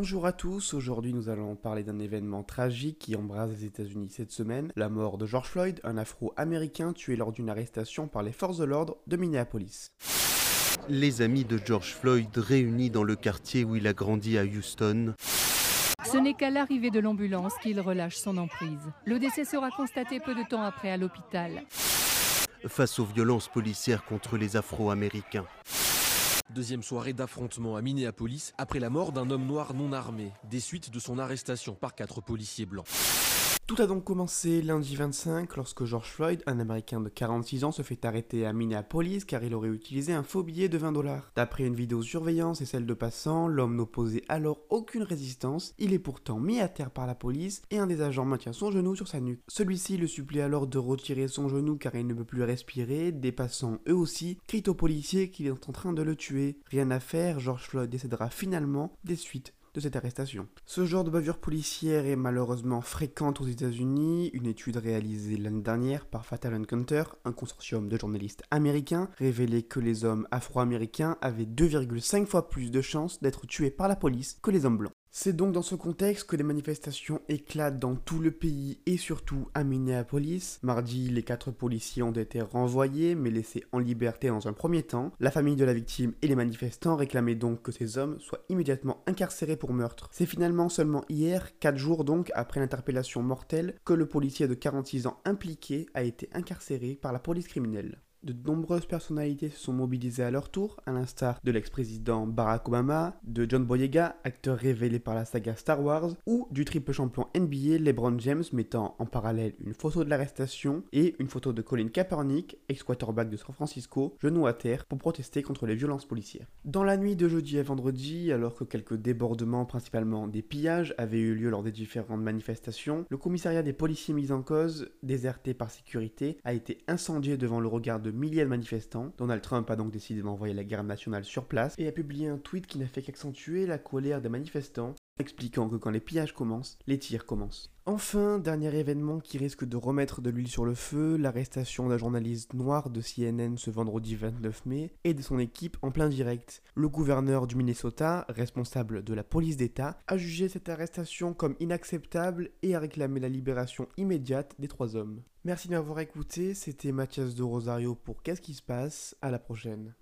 Bonjour à tous, aujourd'hui nous allons parler d'un événement tragique qui embrase les États-Unis cette semaine, la mort de George Floyd, un afro-américain tué lors d'une arrestation par les forces de l'ordre de Minneapolis. Les amis de George Floyd réunis dans le quartier où il a grandi à Houston. Ce n'est qu'à l'arrivée de l'ambulance qu'il relâche son emprise. Le décès sera constaté peu de temps après à l'hôpital. Face aux violences policières contre les Afro-Américains. Deuxième soirée d'affrontement à Minneapolis après la mort d'un homme noir non armé, des suites de son arrestation par quatre policiers blancs. Tout a donc commencé lundi 25 lorsque George Floyd, un Américain de 46 ans, se fait arrêter à Minneapolis car il aurait utilisé un faux billet de 20 dollars. D'après une vidéo surveillance et celle de passants, l'homme n'opposait alors aucune résistance, il est pourtant mis à terre par la police et un des agents maintient son genou sur sa nuque. Celui-ci le supplie alors de retirer son genou car il ne peut plus respirer, des passants eux aussi crient aux policiers qu'il est en train de le tuer. Rien à faire, George Floyd décédera finalement des suites de cette arrestation. Ce genre de bavure policière est malheureusement fréquente aux États-Unis. Une étude réalisée l'année dernière par Fatal Encounter, un consortium de journalistes américains, révélait que les hommes afro-américains avaient 2,5 fois plus de chances d'être tués par la police que les hommes blancs. C'est donc dans ce contexte que des manifestations éclatent dans tout le pays et surtout à Minneapolis. Mardi, les quatre policiers ont été renvoyés mais laissés en liberté dans un premier temps. La famille de la victime et les manifestants réclamaient donc que ces hommes soient immédiatement incarcérés pour meurtre. C'est finalement seulement hier, 4 jours donc après l'interpellation mortelle, que le policier de 46 ans impliqué a été incarcéré par la police criminelle. De nombreuses personnalités se sont mobilisées à leur tour, à l'instar de l'ex-président Barack Obama, de John Boyega, acteur révélé par la saga Star Wars, ou du triple champion NBA LeBron James mettant en parallèle une photo de l'arrestation et une photo de Colin Kaepernick, ex-quarterback de San Francisco, genou à terre pour protester contre les violences policières. Dans la nuit de jeudi à vendredi, alors que quelques débordements, principalement des pillages, avaient eu lieu lors des différentes manifestations, le commissariat des policiers mis en cause, déserté par sécurité, a été incendié devant le regard de milliers de manifestants. Donald Trump a donc décidé d'envoyer la garde nationale sur place et a publié un tweet qui n'a fait qu'accentuer la colère des manifestants expliquant que quand les pillages commencent, les tirs commencent. Enfin, dernier événement qui risque de remettre de l'huile sur le feu, l'arrestation d'un journaliste noir de CNN ce vendredi 29 mai et de son équipe en plein direct. Le gouverneur du Minnesota, responsable de la police d'État, a jugé cette arrestation comme inacceptable et a réclamé la libération immédiate des trois hommes. Merci de m'avoir écouté, c'était Mathias de Rosario pour Qu'est-ce qui se passe? À la prochaine.